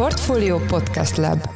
Portfolio Podcast Lab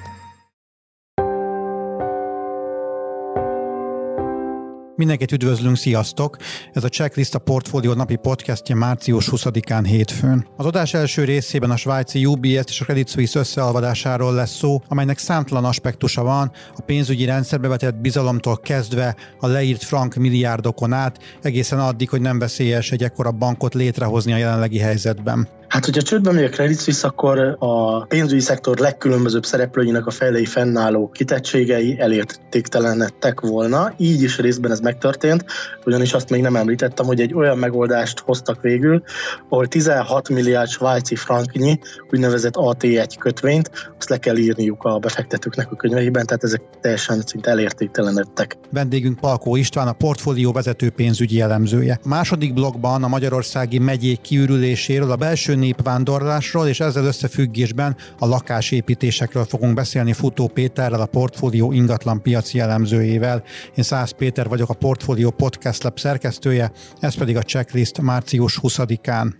Mindenkit üdvözlünk, sziasztok! Ez a Checklist a Portfolio napi podcastja március 20-án hétfőn. Az adás első részében a svájci UBS és a Credit Suisse összealvadásáról lesz szó, amelynek számtalan aspektusa van, a pénzügyi rendszerbe vetett bizalomtól kezdve a leírt frank milliárdokon át, egészen addig, hogy nem veszélyes egy ekkora bankot létrehozni a jelenlegi helyzetben. Hát, hogyha csődbe megy a Credit Suisse, akkor a pénzügyi szektor legkülönbözőbb szereplőinek a fejlei fennálló kitettségei elértéktelenedtek volna. Így is részben ez megtörtént, ugyanis azt még nem említettem, hogy egy olyan megoldást hoztak végül, ahol 16 milliárd svájci franknyi úgynevezett AT1 kötvényt, azt le kell írniuk a befektetőknek a könyveiben, tehát ezek teljesen szinte elértéktelenedtek. Vendégünk Palkó István, a portfólió vezető pénzügyi elemzője. A második blogban a magyarországi megyék kiürüléséről, a belső népvándorlásról, és ezzel összefüggésben a lakásépítésekről fogunk beszélni Futó Péterrel, a portfólió ingatlan piaci elemzőjével. Én Szász Péter vagyok, a Portfólió Podcast Lab szerkesztője, ez pedig a checklist március 20-án.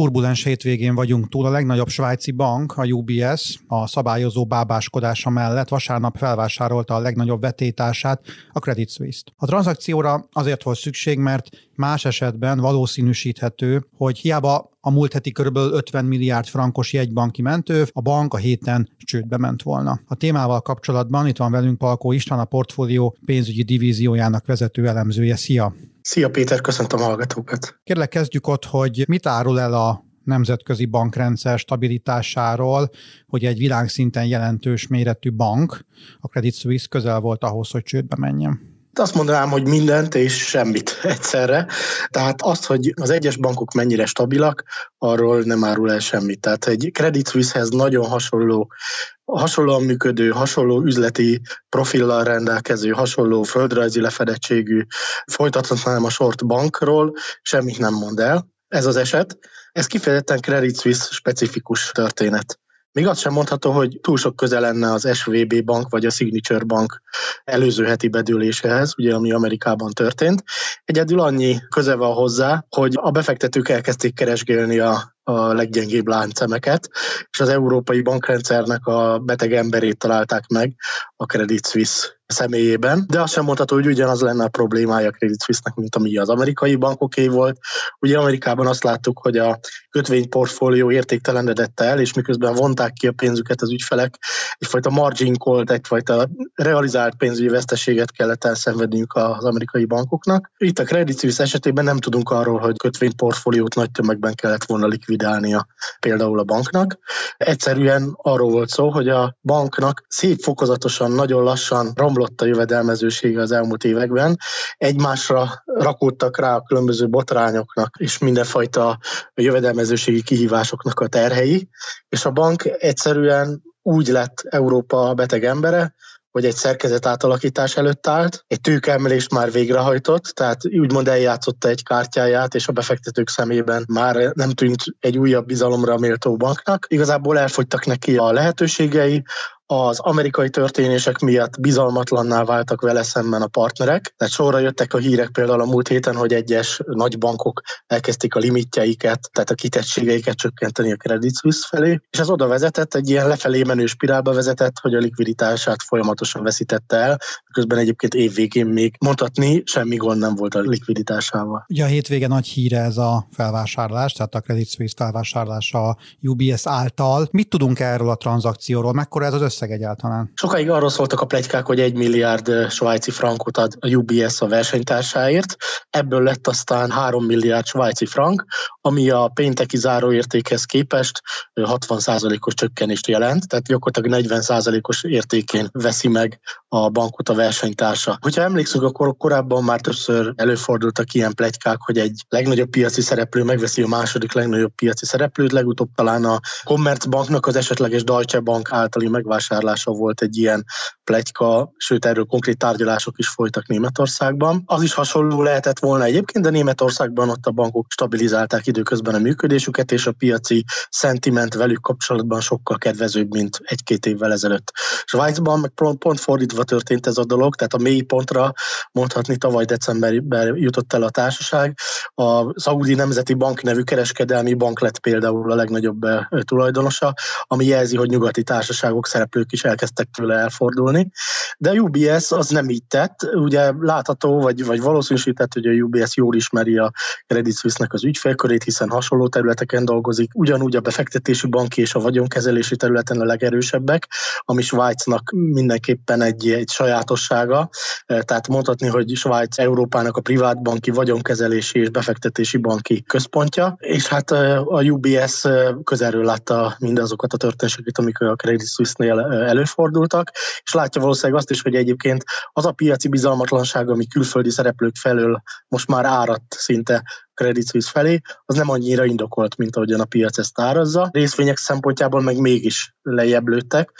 Turbulens hétvégén vagyunk túl. A legnagyobb svájci bank, a UBS, a szabályozó bábáskodása mellett vasárnap felvásárolta a legnagyobb vetétását, a Credit Suisse-t. A tranzakcióra azért volt szükség, mert más esetben valószínűsíthető, hogy hiába a múlt heti kb. 50 milliárd frankos jegybanki mentő, a bank a héten csődbe ment volna. A témával kapcsolatban itt van velünk Palkó István, a portfólió pénzügyi divíziójának vezető elemzője. Szia! Szia Péter, köszöntöm a hallgatókat! Kérlek kezdjük ott, hogy mit árul el a nemzetközi bankrendszer stabilitásáról, hogy egy világszinten jelentős méretű bank, a Credit Suisse közel volt ahhoz, hogy csődbe menjen. Azt mondanám, hogy mindent és semmit egyszerre. Tehát azt, hogy az egyes bankok mennyire stabilak, arról nem árul el semmit. Tehát egy Credit Suisse-hez nagyon hasonló hasonlóan működő, hasonló üzleti profillal rendelkező, hasonló földrajzi lefedettségű, folytathatnám a sort bankról, semmit nem mond el. Ez az eset. Ez kifejezetten Credit Suisse specifikus történet. Még azt sem mondható, hogy túl sok köze lenne az SVB bank vagy a Signature bank előző heti bedőléséhez, ugye ami Amerikában történt. Egyedül annyi köze van hozzá, hogy a befektetők elkezdték keresgélni a, a leggyengébb láncemeket, és az európai bankrendszernek a beteg emberét találták meg, a Credit Suisse személyében, de azt sem mondható, hogy ugyanaz lenne a problémája a Credit Suisse-nek, mint ami az amerikai bankoké volt. Ugye Amerikában azt láttuk, hogy a kötvényportfólió értéktelenedett el, és miközben vonták ki a pénzüket az ügyfelek, egyfajta margin call egyfajta realizált pénzügyi veszteséget kellett elszenvedniük az amerikai bankoknak. Itt a Credit Suisse esetében nem tudunk arról, hogy kötvényportfóliót nagy tömegben kellett volna likvidálnia például a banknak. Egyszerűen arról volt szó, hogy a banknak szép fokozatosan, nagyon lassan romlott romlott a jövedelmezősége az elmúlt években. Egymásra rakódtak rá a különböző botrányoknak és mindenfajta jövedelmezőségi kihívásoknak a terhei, és a bank egyszerűen úgy lett Európa beteg embere, hogy egy szerkezet átalakítás előtt állt, egy tőkeemelést már végrehajtott, tehát úgymond eljátszotta egy kártyáját, és a befektetők szemében már nem tűnt egy újabb bizalomra méltó banknak. Igazából elfogytak neki a lehetőségei, az amerikai történések miatt bizalmatlanná váltak vele szemben a partnerek. Tehát sorra jöttek a hírek például a múlt héten, hogy egyes nagy bankok elkezdték a limitjeiket, tehát a kitettségeiket csökkenteni a Credit Suisse felé, és ez oda vezetett, egy ilyen lefelé menő spirálba vezetett, hogy a likviditását folyamatosan veszítette el, közben egyébként évvégén még mondhatni semmi gond nem volt a likviditásával. Ugye a hétvége nagy híre ez a felvásárlás, tehát a Credit Suisse felvásárlása a UBS által. Mit tudunk erről a tranzakcióról? Mekkora ez az össze összeg egyáltalán? Sokáig arról szóltak a plegykák, hogy egy milliárd svájci frankot ad a UBS a versenytársáért. Ebből lett aztán 3 milliárd svájci frank, ami a pénteki záróértékhez képest 60%-os csökkenést jelent, tehát gyakorlatilag 40%-os értékén veszi meg a bankot a versenytársa. Hogyha emlékszünk, akkor korábban már többször előfordultak ilyen plegykák, hogy egy legnagyobb piaci szereplő megveszi a második legnagyobb piaci szereplőt, legutóbb talán a Commerzbanknak az esetleges Deutsche Bank általi megvásárlása vásárlása volt egy ilyen plegyka, sőt erről konkrét tárgyalások is folytak Németországban. Az is hasonló lehetett volna egyébként, de Németországban ott a bankok stabilizálták időközben a működésüket, és a piaci szentiment velük kapcsolatban sokkal kedvezőbb, mint egy-két évvel ezelőtt. Svájcban meg pont, pont fordítva történt ez a dolog, tehát a mély pontra mondhatni tavaly decemberben jutott el a társaság. A Szaudi Nemzeti Bank nevű kereskedelmi bank lett például a legnagyobb eh, tulajdonosa, ami jelzi, hogy nyugati társaságok szereplők is elkezdtek tőle elfordulni. De a UBS az nem így tett. Ugye látható, vagy, vagy valószínűsített, hogy a UBS jól ismeri a Credit Suisse-nek az ügyfélkörét, hiszen hasonló területeken dolgozik. Ugyanúgy a befektetési banki és a vagyonkezelési területen a legerősebbek, ami Svájcnak mindenképpen egy, egy sajátossága. Eh, tehát mondhatni, hogy Svájc Európának a privátbanki, vagyonkezelési és befektetési banki központja, és hát eh, a UBS eh, közelről látta mindazokat a történéseket, amik a Credit Suisse-nél előfordultak, és látja valószínűleg azt is, hogy egyébként az a piaci bizalmatlanság, ami külföldi szereplők felől most már áradt szinte Credit Suisse felé, az nem annyira indokolt, mint ahogyan a piac ezt árazza. Részvények szempontjából meg mégis lejjebb lőttek,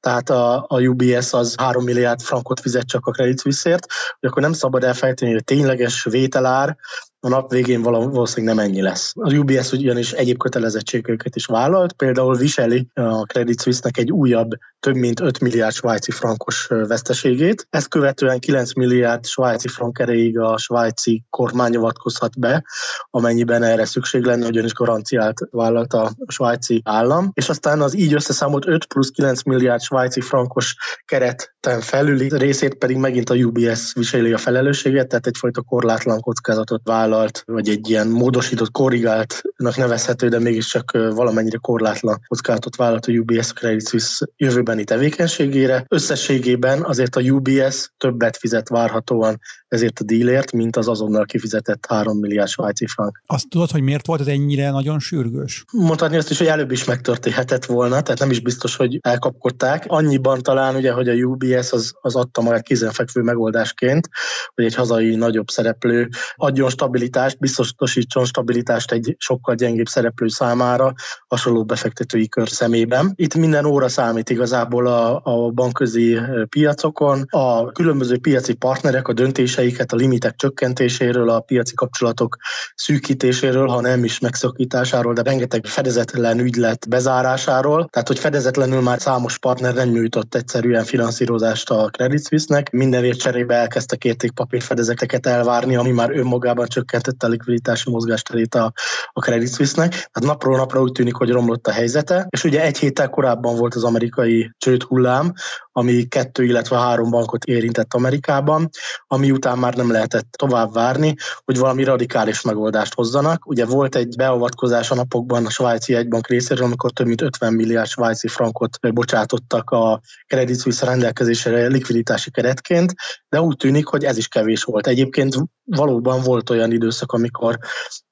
tehát a, a UBS az 3 milliárd frankot fizet csak a Credit Suisse-ért, hogy akkor nem szabad elfejteni, hogy a tényleges vételár a nap végén valószínűleg nem ennyi lesz. A UBS ugyanis egyéb kötelezettségeket is vállalt, például viseli a Credit Suisse-nek egy újabb több mint 5 milliárd svájci frankos veszteségét. Ezt követően 9 milliárd svájci frank erejéig a svájci kormány avatkozhat be, amennyiben erre szükség lenne, ugyanis garanciát vállalt a svájci állam. És aztán az így összeszámolt 5 plusz 9 milliárd svájci frankos kereten felüli részét pedig megint a UBS viseli a felelősséget, tehát egyfajta korlátlan kockázatot vállalt, vagy egy ilyen módosított, korrigáltnak nevezhető, de mégiscsak valamennyire korlátlan kockázatot vállalt a UBS Credit Suisse jövőbeni tevékenységére. Összességében azért a UBS többet fizet várhatóan ezért a dílért, mint az azonnal kifizetett 3 milliárd svájci frank. Azt tudod, hogy miért volt ez ennyire nagyon sürgős? Mondhatni azt is, hogy előbb is megtörténhetett volna, tehát nem is biztos, hogy elkapkodták. Annyiban talán ugye, hogy a UBS az, az adta magát kézenfekvő megoldásként, hogy egy hazai nagyobb szereplő adjon stabilitást, biztosítson stabilitást egy sokkal gyengébb szereplő számára, hasonló befektetői kör szemében. Itt minden óra számít igazából a, a bankközi piacokon. A különböző piaci partnerek a döntéseiket a limitek csökkentéséről, a piaci kapcsolatok szűkítéséről, ha nem is megszakításáról, de rengeteg fedezetlen ügylet bezárásáról. Tehát, hogy fedezetlenül már számos partner nem nyújtott egyszerűen finanszírozást a Credit Suisse-nek. Mindenért cserébe elkezdtek értékpapír fedezeteket elvárni, ami már önmagában csökkentette a likviditási mozgásterét a, a Credit Suisse-nek. Tehát napról napra úgy tűnik, hogy romlott a helyzete. És ugye egy héttel korábban volt az amerikai csőd hullám, ami kettő, illetve három bankot érintett Amerikában, ami után már nem lehetett tovább várni, hogy valami radikális megoldást hozzanak. Ugye volt egy beavatkozás a napokban a svájci egybank részéről, amikor több mint 50 milliárd svájci frankot bocsátottak a Credit Suisse rendelkezésre likviditási keretként, de úgy tűnik, hogy ez is kevés volt. Egyébként valóban volt olyan időszak, amikor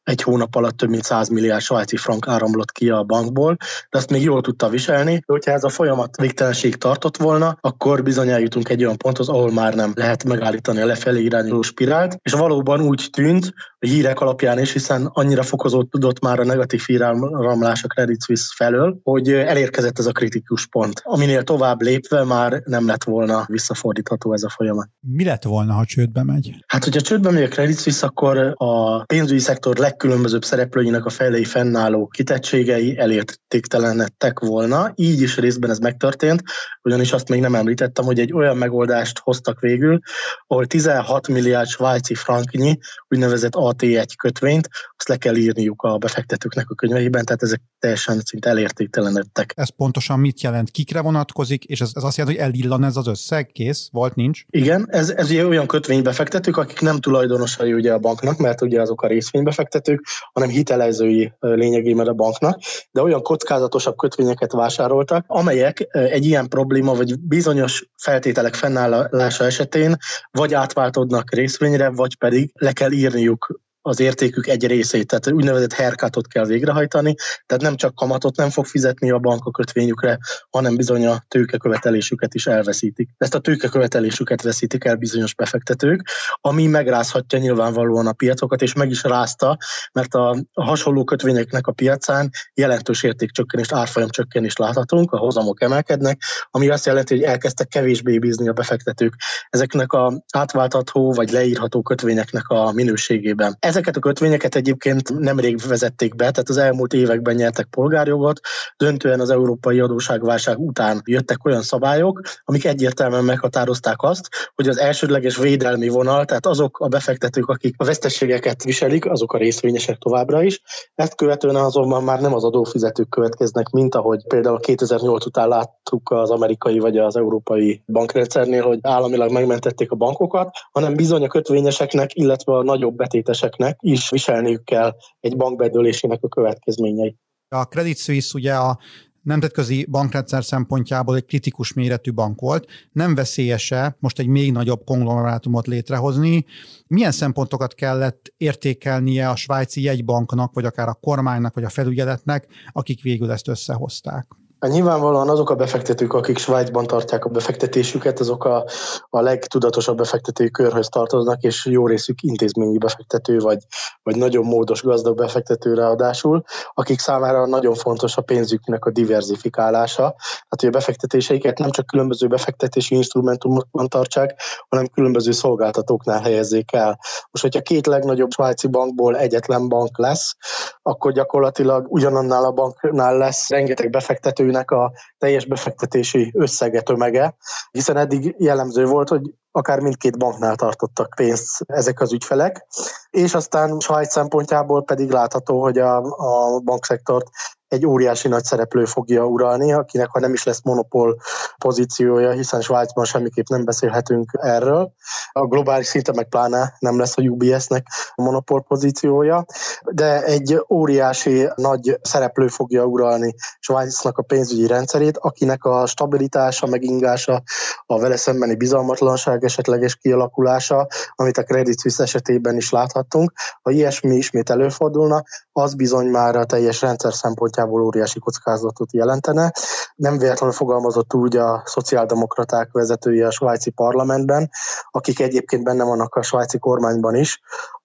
egy hónap alatt több mint 100 milliárd svájci frank áramlott ki a bankból, de azt még jól tudta viselni. Hogyha ez a folyamat végtelenség tartott volna, akkor bizony eljutunk egy olyan ponthoz, ahol már nem lehet megállítani a lefelé irányuló spirált, és valóban úgy tűnt, a hírek alapján is, hiszen annyira fokozódott már a negatív híráramlás a Credit Suisse felől, hogy elérkezett ez a kritikus pont, aminél tovább lépve már nem lett volna visszafordítható ez a folyamat. Mi lett volna, ha csődbe megy? Hát, hogyha csődbe megy a Credit Suisse, akkor a pénzügyi szektor legkülönbözőbb szereplőinek a felei fennálló kitettségei elértéktelenedtek volna. Így is részben ez megtörtént, ugyanis azt még nem említettem, hogy egy olyan megoldást hoztak végül, ahol 16 milliárd svájci franknyi úgynevezett AT1 kötvényt, azt le kell írniuk a befektetőknek a könyveiben, tehát ezek teljesen szinte elértéktelenedtek. Ez pontosan mit jelent? Kikre vonatkozik, és ez, ez azt jelenti, hogy elillan ez az összeg, kész, volt, nincs? Igen, ez, ez ugye olyan kötvénybefektetők, akik nem tulajdonosai ugye a banknak, mert ugye azok a részvénybefektetők, hanem hitelezői lényegében a banknak, de olyan kockázatosabb kötvényeket vásároltak, amelyek egy ilyen probléma, vagy bizonyos feltételek fennállása esetén vagy átváltodnak részvényre, vagy pedig le kell írniuk az értékük egy részét, tehát úgynevezett herkátot kell végrehajtani, tehát nem csak kamatot nem fog fizetni a bank a kötvényükre, hanem bizony a tőkekövetelésüket is elveszítik. Ezt a tőkekövetelésüket veszítik el bizonyos befektetők, ami megrázhatja nyilvánvalóan a piacokat, és meg is rázta, mert a, hasonló kötvényeknek a piacán jelentős értékcsökkenést, árfolyamcsökkenést láthatunk, a hozamok emelkednek, ami azt jelenti, hogy elkezdtek kevésbé bízni a befektetők ezeknek a átváltató vagy leírható kötvényeknek a minőségében. Ezeket a kötvényeket egyébként nemrég vezették be, tehát az elmúlt években nyertek polgárjogot, döntően az európai adóságválság után jöttek olyan szabályok, amik egyértelműen meghatározták azt, hogy az elsődleges védelmi vonal, tehát azok a befektetők, akik a veszteségeket viselik, azok a részvényesek továbbra is. Ezt követően azonban már nem az adófizetők következnek, mint ahogy például 2008 után láttuk az amerikai vagy az európai bankrendszernél, hogy államilag megmentették a bankokat, hanem bizony a kötvényeseknek, illetve a nagyobb betéteseknek is viselniük kell egy bankbedőlésének a következményeit. A Credit Suisse ugye a nemzetközi bankrendszer szempontjából egy kritikus méretű bank volt. Nem veszélyese most egy még nagyobb konglomerátumot létrehozni. Milyen szempontokat kellett értékelnie a svájci jegybanknak, vagy akár a kormánynak, vagy a felügyeletnek, akik végül ezt összehozták? Hát nyilvánvalóan azok a befektetők, akik Svájcban tartják a befektetésüket, azok a, a legtudatosabb befektetői körhöz tartoznak, és jó részük intézményi befektető, vagy, vagy nagyon módos gazdag befektető ráadásul, akik számára nagyon fontos a pénzüknek a diversifikálása, hát hogy a befektetéseiket nem csak különböző befektetési instrumentumokban tartsák, hanem különböző szolgáltatóknál helyezzék el. Most, hogyha két legnagyobb svájci bankból egyetlen bank lesz, akkor gyakorlatilag ugyanannál a banknál lesz rengeteg befektető, befektetőnek a teljes befektetési összege tömege, hiszen eddig jellemző volt, hogy akár mindkét banknál tartottak pénzt ezek az ügyfelek, és aztán Svájc szempontjából pedig látható, hogy a, a bankszektort egy óriási nagy szereplő fogja uralni, akinek ha nem is lesz monopól pozíciója, hiszen Svájcban semmiképp nem beszélhetünk erről. A globális szinten meg pláne nem lesz a UBS-nek monopól pozíciója, de egy óriási nagy szereplő fogja uralni Svájcnak a pénzügyi rendszerét, akinek a stabilitása, megingása, a vele szembeni bizalmatlanság esetleges kialakulása, amit a Credit Suisse esetében is láthattunk, ha ilyesmi ismét előfordulna, az bizony már a teljes rendszer szempontjából óriási kockázatot jelentene. Nem véletlenül fogalmazott úgy a szociáldemokraták vezetője a svájci parlamentben, akik egyébként benne vannak a svájci kormányban is,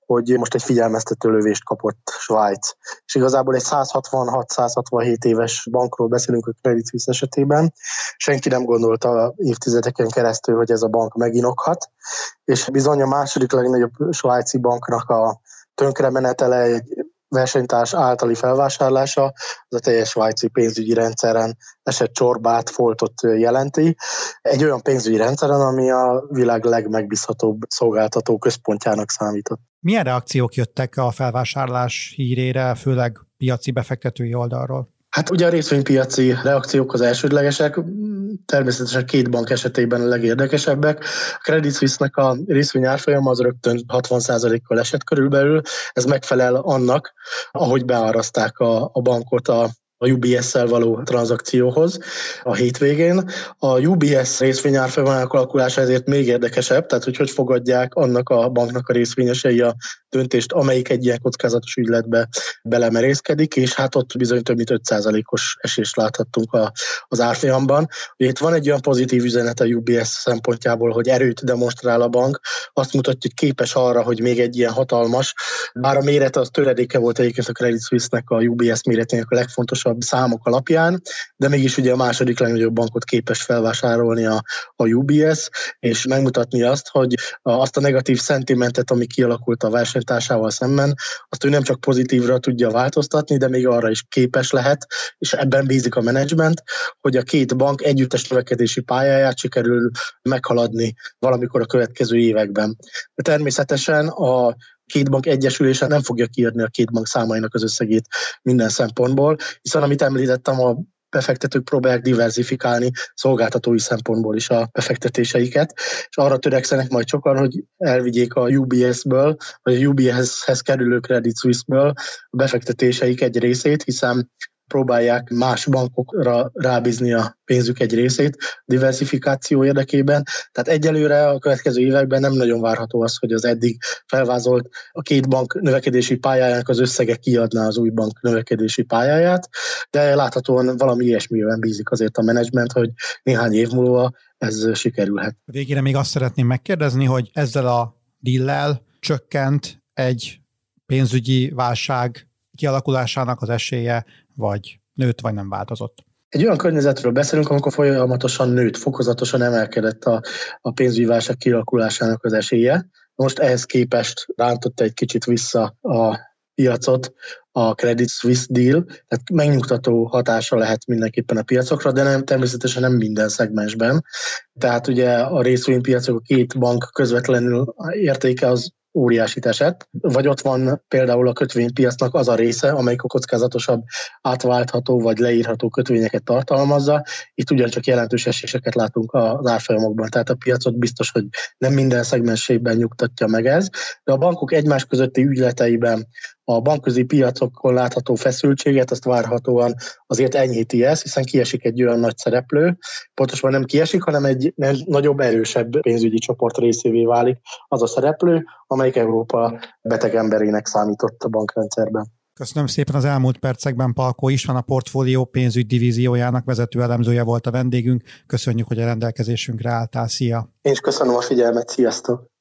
hogy most egy figyelmeztető lövést kapott Svájc. És igazából egy 166-167 éves bankról beszélünk a Credit Suisse esetében. Senki nem gondolta évtizedeken keresztül, hogy ez a bank meginokhat, és bizony a második legnagyobb svájci banknak a tönkremenetele egy versenytárs általi felvásárlása az a teljes svájci pénzügyi rendszeren esett csorbát, foltot jelenti. Egy olyan pénzügyi rendszeren, ami a világ legmegbízhatóbb szolgáltató központjának számított. Milyen reakciók jöttek a felvásárlás hírére, főleg piaci befektetői oldalról? Hát ugye a részvénypiaci reakciók az elsődlegesek, természetesen két bank esetében a legérdekesebbek. A Credit Suisse-nek a részvény árfolyama az rögtön 60%-kal esett körülbelül, ez megfelel annak, ahogy beáraszták a, a bankot a a UBS-szel való tranzakcióhoz a hétvégén. A UBS részvényárfolyamának alakulása ezért még érdekesebb, tehát hogy hogy fogadják annak a banknak a részvényesei a döntést, amelyik egy ilyen kockázatos ügyletbe belemerészkedik, és hát ott bizony több mint 5%-os esést láthattunk a, az árfolyamban. Ugye itt van egy olyan pozitív üzenet a UBS szempontjából, hogy erőt demonstrál a bank, azt mutatja, hogy képes arra, hogy még egy ilyen hatalmas, bár a mérete az töredéke volt egyébként a Credit Suisse-nek a UBS méretének a legfontosabb számok alapján, de mégis ugye a második legnagyobb bankot képes felvásárolni a, a UBS, és megmutatni azt, hogy azt a negatív szentimentet, ami kialakult a verseny versenytársával szemben, azt ő nem csak pozitívra tudja változtatni, de még arra is képes lehet, és ebben bízik a menedzsment, hogy a két bank együttes növekedési pályáját sikerül meghaladni valamikor a következő években. Természetesen a két bank egyesülése nem fogja kiadni a két bank számainak az összegét minden szempontból, hiszen amit említettem, a befektetők próbálják diversifikálni szolgáltatói szempontból is a befektetéseiket, és arra törekszenek majd sokan, hogy elvigyék a UBS-ből, vagy a UBS-hez kerülő Credit Suisse-ből a befektetéseik egy részét, hiszen próbálják más bankokra rábízni a pénzük egy részét diversifikáció érdekében. Tehát egyelőre a következő években nem nagyon várható az, hogy az eddig felvázolt a két bank növekedési pályájának az összege kiadná az új bank növekedési pályáját, de láthatóan valami ilyesmiben bízik azért a menedzsment, hogy néhány év múlva ez sikerülhet. Végére még azt szeretném megkérdezni, hogy ezzel a dillel csökkent egy pénzügyi válság kialakulásának az esélye, vagy nőtt, vagy nem változott? Egy olyan környezetről beszélünk, amikor folyamatosan nőtt, fokozatosan emelkedett a, a pénzügyi válság kialakulásának az esélye. Most ehhez képest rántotta egy kicsit vissza a piacot a Credit Suisse deal, tehát megnyugtató hatása lehet mindenképpen a piacokra, de nem, természetesen nem minden szegmensben. Tehát ugye a részvénypiacok, a két bank közvetlenül értéke az óriásit esett, vagy ott van például a kötvénypiacnak az a része, amelyik a kockázatosabb átváltható vagy leírható kötvényeket tartalmazza. Itt ugyancsak jelentős eséseket látunk az árfolyamokban, tehát a piacot biztos, hogy nem minden szegmensében nyugtatja meg ez, de a bankok egymás közötti ügyleteiben a bankközi piacokon látható feszültséget, azt várhatóan azért enyhíti ez, hiszen kiesik egy olyan nagy szereplő, pontosan nem kiesik, hanem egy nagyobb, erősebb pénzügyi csoport részévé válik az a szereplő, amelyik Európa beteg emberének számított a bankrendszerben. Köszönöm szépen az elmúlt percekben Palkó István, a portfólió pénzügy divíziójának vezető elemzője volt a vendégünk. Köszönjük, hogy a rendelkezésünkre álltál. Szia! Én is köszönöm a figyelmet, sziasztok!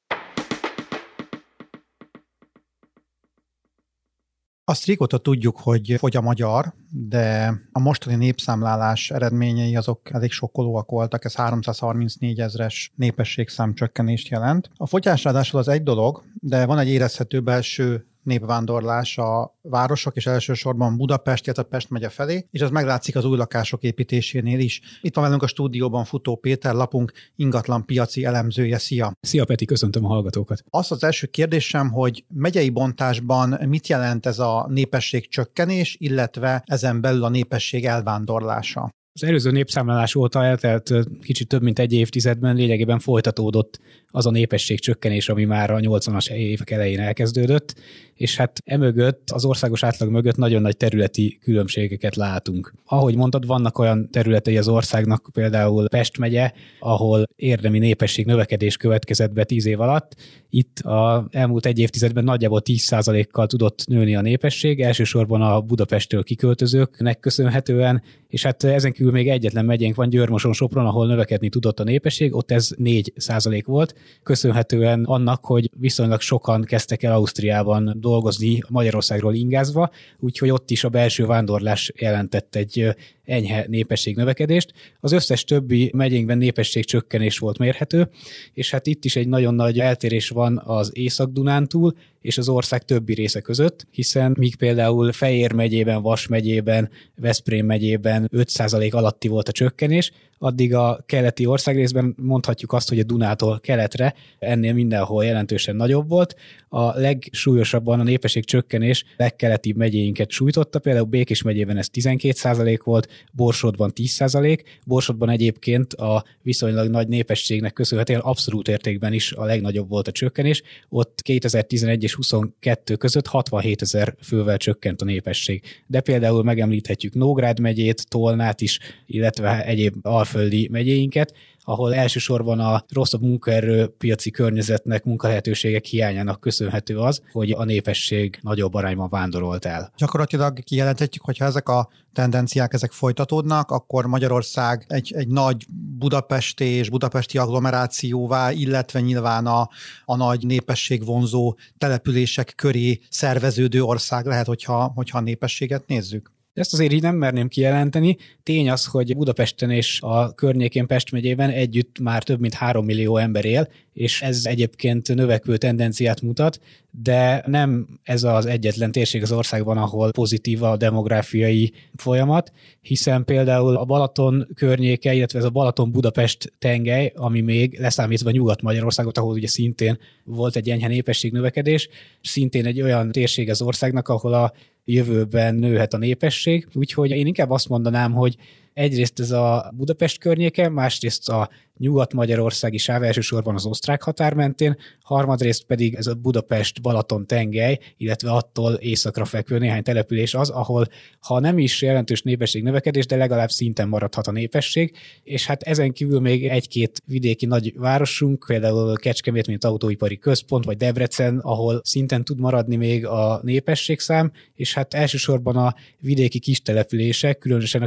Azt régóta tudjuk, hogy fogy a magyar, de a mostani népszámlálás eredményei azok elég sokkolóak voltak, ez 334 ezres népességszám csökkenést jelent. A fogyás ráadásul az egy dolog, de van egy érezhető belső népvándorlás a városok, és elsősorban Budapest, illetve Pest megye felé, és ez meglátszik az új lakások építésénél is. Itt van velünk a stúdióban Futó Péter, lapunk ingatlan piaci elemzője. Szia! Szia Peti, köszöntöm a hallgatókat! Az az első kérdésem, hogy megyei bontásban mit jelent ez a népesség csökkenés, illetve ezen belül a népesség elvándorlása? Az előző népszámlálás óta eltelt kicsit több mint egy évtizedben lényegében folytatódott az a népesség csökkenés, ami már a 80-as évek elején elkezdődött, és hát emögött, az országos átlag mögött nagyon nagy területi különbségeket látunk. Ahogy mondtad, vannak olyan területei az országnak, például Pest megye, ahol érdemi népesség növekedés következett be 10 év alatt. Itt a elmúlt egy évtizedben nagyjából 10%-kal tudott nőni a népesség, elsősorban a Budapestről kiköltözőknek köszönhetően, és hát ezen kívül még egyetlen megyénk van Győrmoson Sopron, ahol növekedni tudott a népesség, ott ez 4% volt, köszönhetően annak, hogy viszonylag sokan kezdtek el Ausztriában dolgozni Magyarországról ingázva, úgyhogy ott is a belső vándorlás jelentett egy enyhe népesség növekedést. Az összes többi megyénkben népesség csökkenés volt mérhető, és hát itt is egy nagyon nagy eltérés van az Észak-Dunántúl és az ország többi része között, hiszen míg például Fejér megyében, Vas megyében, Veszprém megyében 5% alatti volt a csökkenés, addig a keleti országrészben mondhatjuk azt, hogy a Dunától keletre ennél mindenhol jelentősen nagyobb volt. A legsúlyosabban a népesség csökkenés legkeletibb megyéinket sújtotta, például Békés megyében ez 12% volt, Borsodban 10%, Borsodban egyébként a viszonylag nagy népességnek köszönhetően abszolút értékben is a legnagyobb volt a csökkenés. Ott 2011 és 22 között 67 ezer fővel csökkent a népesség. De például megemlíthetjük Nógrád megyét, Tolnát is, illetve egyéb alföldi megyéinket, ahol elsősorban a rosszabb munkaerő piaci környezetnek, munkalehetőségek hiányának köszönhető az, hogy a népesség nagyobb arányban vándorolt el. Gyakorlatilag kijelenthetjük, hogyha ezek a tendenciák ezek folytatódnak, akkor Magyarország egy, egy nagy budapesti és budapesti agglomerációvá, illetve nyilván a, a nagy népesség vonzó települések köré szerveződő ország lehet, hogyha, hogyha a népességet nézzük. Ezt azért így nem merném kijelenteni. Tény az, hogy Budapesten és a környékén Pest megyében együtt már több mint 3 millió ember él, és ez egyébként növekvő tendenciát mutat, de nem ez az egyetlen térség az országban, ahol pozitív a demográfiai folyamat, hiszen például a Balaton környéke, illetve ez a Balaton-Budapest tengely, ami még leszámítva Nyugat-Magyarországot, ahol ugye szintén volt egy enyhe népességnövekedés, szintén egy olyan térség az országnak, ahol a jövőben nőhet a népesség. Úgyhogy én inkább azt mondanám, hogy egyrészt ez a Budapest környéke, másrészt a nyugat-magyarországi sáv elsősorban az osztrák határ mentén, harmadrészt pedig ez a Budapest-Balaton tengely, illetve attól északra fekvő néhány település az, ahol ha nem is jelentős népesség növekedés, de legalább szinten maradhat a népesség, és hát ezen kívül még egy-két vidéki nagy városunk, például Kecskemét, mint autóipari központ, vagy Debrecen, ahol szinten tud maradni még a népességszám, és hát elsősorban a vidéki kis települések, különösen a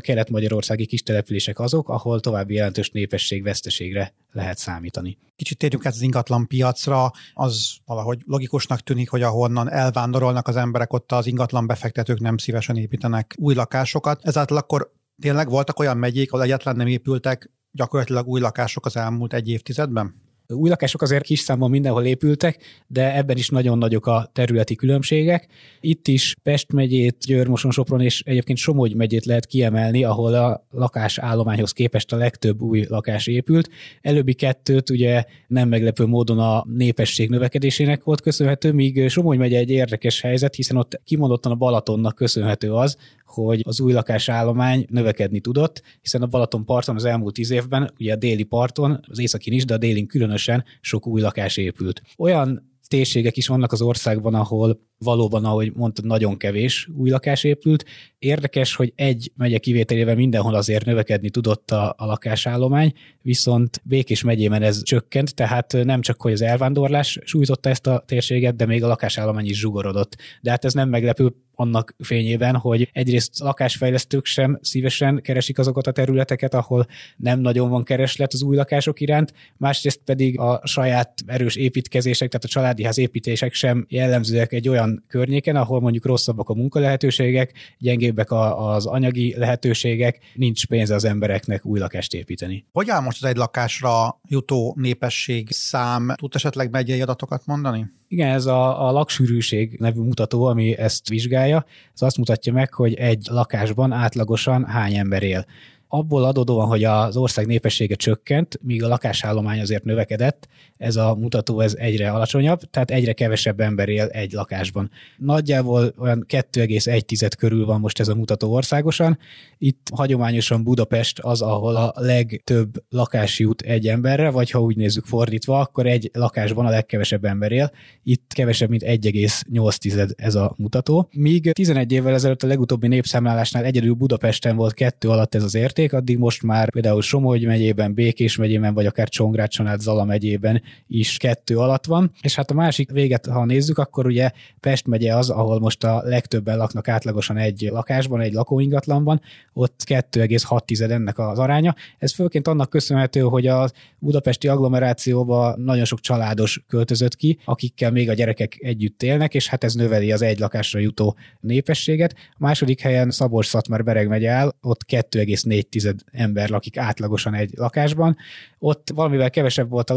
kelet-magyarországi kis települések azok, ahol további jelentős népesség veszteségre lehet számítani. Kicsit térjünk át az ingatlan piacra, az valahogy logikusnak tűnik, hogy ahonnan elvándorolnak az emberek, ott az ingatlan befektetők nem szívesen építenek új lakásokat. Ezáltal akkor tényleg voltak olyan megyék, ahol egyáltalán nem épültek gyakorlatilag új lakások az elmúlt egy évtizedben? Új lakások azért kis számban mindenhol épültek, de ebben is nagyon nagyok a területi különbségek. Itt is Pest megyét, Győr-Moson, Sopron és egyébként Somogy megyét lehet kiemelni, ahol a lakásállományhoz képest a legtöbb új lakás épült. Előbbi kettőt ugye nem meglepő módon a népesség növekedésének volt köszönhető, míg Somogy megye egy érdekes helyzet, hiszen ott kimondottan a Balatonnak köszönhető az, hogy az új lakásállomány növekedni tudott, hiszen a Balaton parton az elmúlt tíz évben, ugye a déli parton, az északin is, de a délin különösen sok új lakás épült. Olyan térségek is vannak az országban, ahol valóban, ahogy mondtad, nagyon kevés új lakás épült. Érdekes, hogy egy megye kivételével mindenhol azért növekedni tudott a, a lakásállomány, viszont Békés megyében ez csökkent, tehát nem csak, hogy az elvándorlás sújtotta ezt a térséget, de még a lakásállomány is zsugorodott. De hát ez nem meglepő, annak fényében, hogy egyrészt lakásfejlesztők sem szívesen keresik azokat a területeket, ahol nem nagyon van kereslet az új lakások iránt, másrészt pedig a saját erős építkezések, tehát a családi ház építések sem jellemzőek egy olyan környéken, ahol mondjuk rosszabbak a munkalehetőségek, gyengébbek az anyagi lehetőségek, nincs pénze az embereknek új lakást építeni. Hogy áll most az egy lakásra jutó népesség szám? Tud esetleg megyei adatokat mondani? Igen, ez a, a laksűrűség nevű mutató, ami ezt vizsgálja, ez azt mutatja meg, hogy egy lakásban átlagosan hány ember él. Abból adódóan, hogy az ország népessége csökkent, míg a lakásállomány azért növekedett, ez a mutató ez egyre alacsonyabb, tehát egyre kevesebb ember él egy lakásban. Nagyjából olyan 2,1 körül van most ez a mutató országosan. Itt hagyományosan Budapest az, ahol a legtöbb lakás jut egy emberre, vagy ha úgy nézzük fordítva, akkor egy lakásban a legkevesebb ember él. Itt kevesebb, mint 1,8 ez a mutató. Míg 11 évvel ezelőtt a legutóbbi népszámlálásnál egyedül Budapesten volt kettő alatt ez az érték, addig most már például Somogy megyében, Békés megyében, vagy akár Csongrád, Zala megyében is kettő alatt van. És hát a másik véget, ha nézzük, akkor ugye Pest megye az, ahol most a legtöbben laknak átlagosan egy lakásban, egy lakóingatlanban, ott 2,6 ennek az aránya. Ez főként annak köszönhető, hogy a budapesti agglomerációba nagyon sok családos költözött ki, akikkel még a gyerekek együtt élnek, és hát ez növeli az egy lakásra jutó népességet. A második helyen Szabolcs-Szatmár Bereg megye áll, ott 2,4 ember lakik átlagosan egy lakásban. Ott valamivel kevesebb volt a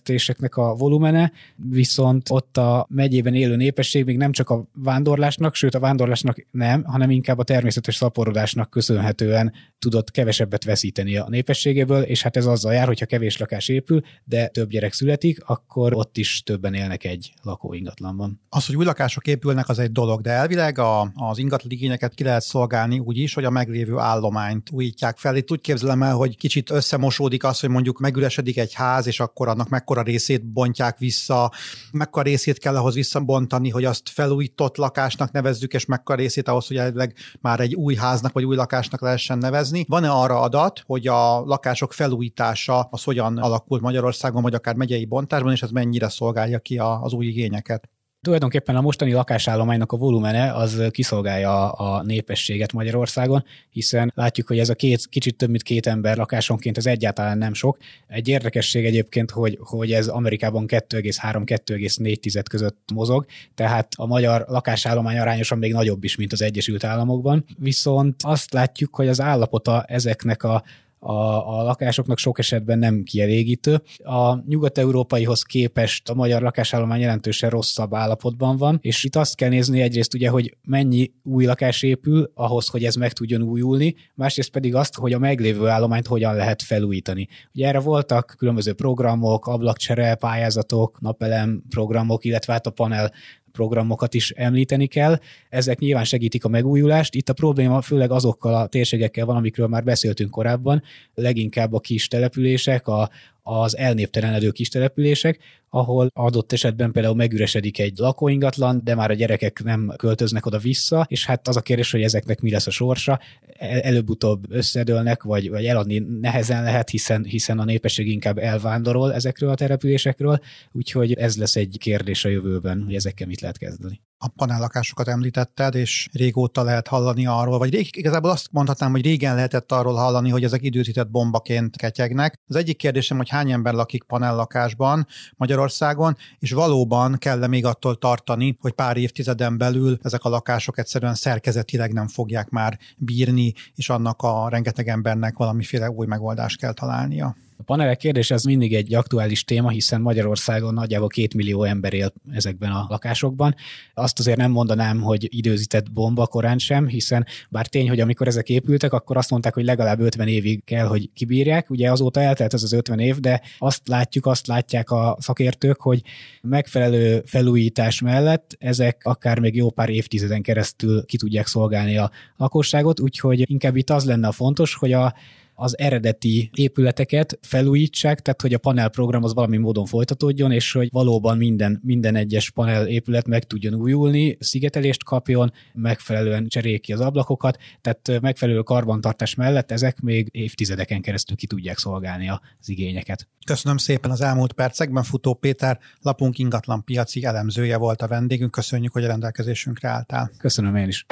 lakásfejlesztéseknek a volumene, viszont ott a megyében élő népesség még nem csak a vándorlásnak, sőt a vándorlásnak nem, hanem inkább a természetes szaporodásnak köszönhetően tudott kevesebbet veszíteni a népességéből, és hát ez azzal jár, hogyha kevés lakás épül, de több gyerek születik, akkor ott is többen élnek egy lakóingatlanban. Az, hogy új lakások épülnek, az egy dolog, de elvileg a, az ingatlan igényeket ki lehet szolgálni úgy is, hogy a meglévő állományt újítják fel. Itt úgy képzelem el, hogy kicsit összemosódik az, hogy mondjuk megüresedik egy ház, és akkor annak mekkora részét bontják vissza, mekkora részét kell ahhoz visszabontani, hogy azt felújított lakásnak nevezzük, és mekkora részét ahhoz, hogy elvileg már egy új háznak vagy új lakásnak lehessen nevezni. Van-e arra adat, hogy a lakások felújítása az hogyan alakult Magyarországon, vagy akár megyei bontásban, és ez mennyire szolgálja ki az új igényeket? Tulajdonképpen a mostani lakásállománynak a volumene az kiszolgálja a népességet Magyarországon, hiszen látjuk, hogy ez a két, kicsit több mint két ember lakásonként ez egyáltalán nem sok. Egy érdekesség egyébként, hogy, hogy ez Amerikában 2,3-2,4 között mozog, tehát a magyar lakásállomány arányosan még nagyobb is, mint az Egyesült Államokban. Viszont azt látjuk, hogy az állapota ezeknek a a, a lakásoknak sok esetben nem kielégítő. A nyugat-európaihoz képest a magyar lakásállomány jelentősen rosszabb állapotban van, és itt azt kell nézni egyrészt ugye, hogy mennyi új lakás épül ahhoz, hogy ez meg tudjon újulni, másrészt pedig azt, hogy a meglévő állományt hogyan lehet felújítani. Ugye erre voltak különböző programok, ablakcsere, pályázatok, napelem programok, illetve hát a panel programokat is említeni kell. Ezek nyilván segítik a megújulást. Itt a probléma főleg azokkal a térségekkel van, amikről már beszéltünk korábban, leginkább a kis települések, a, az elnéptelenedő kis települések, ahol adott esetben például megüresedik egy lakóingatlan, de már a gyerekek nem költöznek oda vissza, és hát az a kérdés, hogy ezeknek mi lesz a sorsa, előbb-utóbb összedőlnek, vagy, vagy eladni nehezen lehet, hiszen, hiszen a népesség inkább elvándorol ezekről a településekről, úgyhogy ez lesz egy kérdés a jövőben, hogy ezekkel mit lehet kezdeni a panellakásokat említetted, és régóta lehet hallani arról, vagy rég, igazából azt mondhatnám, hogy régen lehetett arról hallani, hogy ezek időzített bombaként ketyegnek. Az egyik kérdésem, hogy hány ember lakik panellakásban Magyarországon, és valóban kell még attól tartani, hogy pár évtizeden belül ezek a lakások egyszerűen szerkezetileg nem fogják már bírni, és annak a rengeteg embernek valamiféle új megoldást kell találnia. A panelek kérdés ez mindig egy aktuális téma, hiszen Magyarországon nagyjából két millió ember él ezekben a lakásokban. Azt azért nem mondanám, hogy időzített bomba korán sem, hiszen bár tény, hogy amikor ezek épültek, akkor azt mondták, hogy legalább 50 évig kell, hogy kibírják. Ugye azóta eltelt ez az 50 év, de azt látjuk, azt látják a szakértők, hogy megfelelő felújítás mellett ezek akár még jó pár évtizeden keresztül ki tudják szolgálni a lakosságot, úgyhogy inkább itt az lenne a fontos, hogy a az eredeti épületeket felújítsák, tehát hogy a panelprogram az valami módon folytatódjon, és hogy valóban minden, minden egyes panel épület meg tudjon újulni, szigetelést kapjon, megfelelően cseréljék ki az ablakokat, tehát megfelelő karbantartás mellett ezek még évtizedeken keresztül ki tudják szolgálni az igényeket. Köszönöm szépen az elmúlt percekben. Futó Péter, lapunk ingatlan piaci elemzője volt a vendégünk. Köszönjük, hogy a rendelkezésünkre álltál. Köszönöm én is.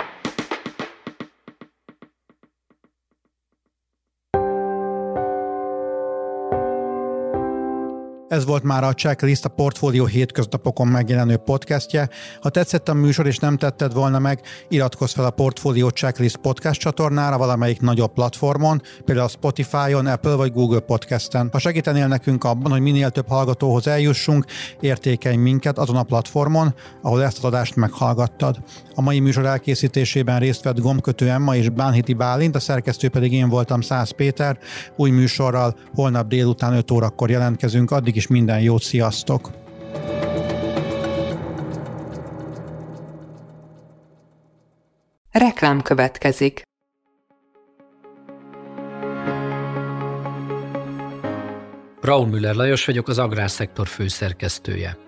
Ez volt már a Checklist, a Portfolio hétköznapokon megjelenő podcastje. Ha tetszett a műsor és nem tetted volna meg, iratkozz fel a Portfolio Checklist podcast csatornára valamelyik nagyobb platformon, például a Spotify-on, Apple vagy Google Podcasten. Ha segítenél nekünk abban, hogy minél több hallgatóhoz eljussunk, értékelj minket azon a platformon, ahol ezt az adást meghallgattad. A mai műsor elkészítésében részt vett Gomkötő Emma és Bánhiti Bálint, a szerkesztő pedig én voltam Száz Péter. Új műsorral holnap délután 5 órakor jelentkezünk, addig is minden jót, sziasztok! Reklám következik. Raúl Müller Lajos vagyok, az Agrárszektor főszerkesztője.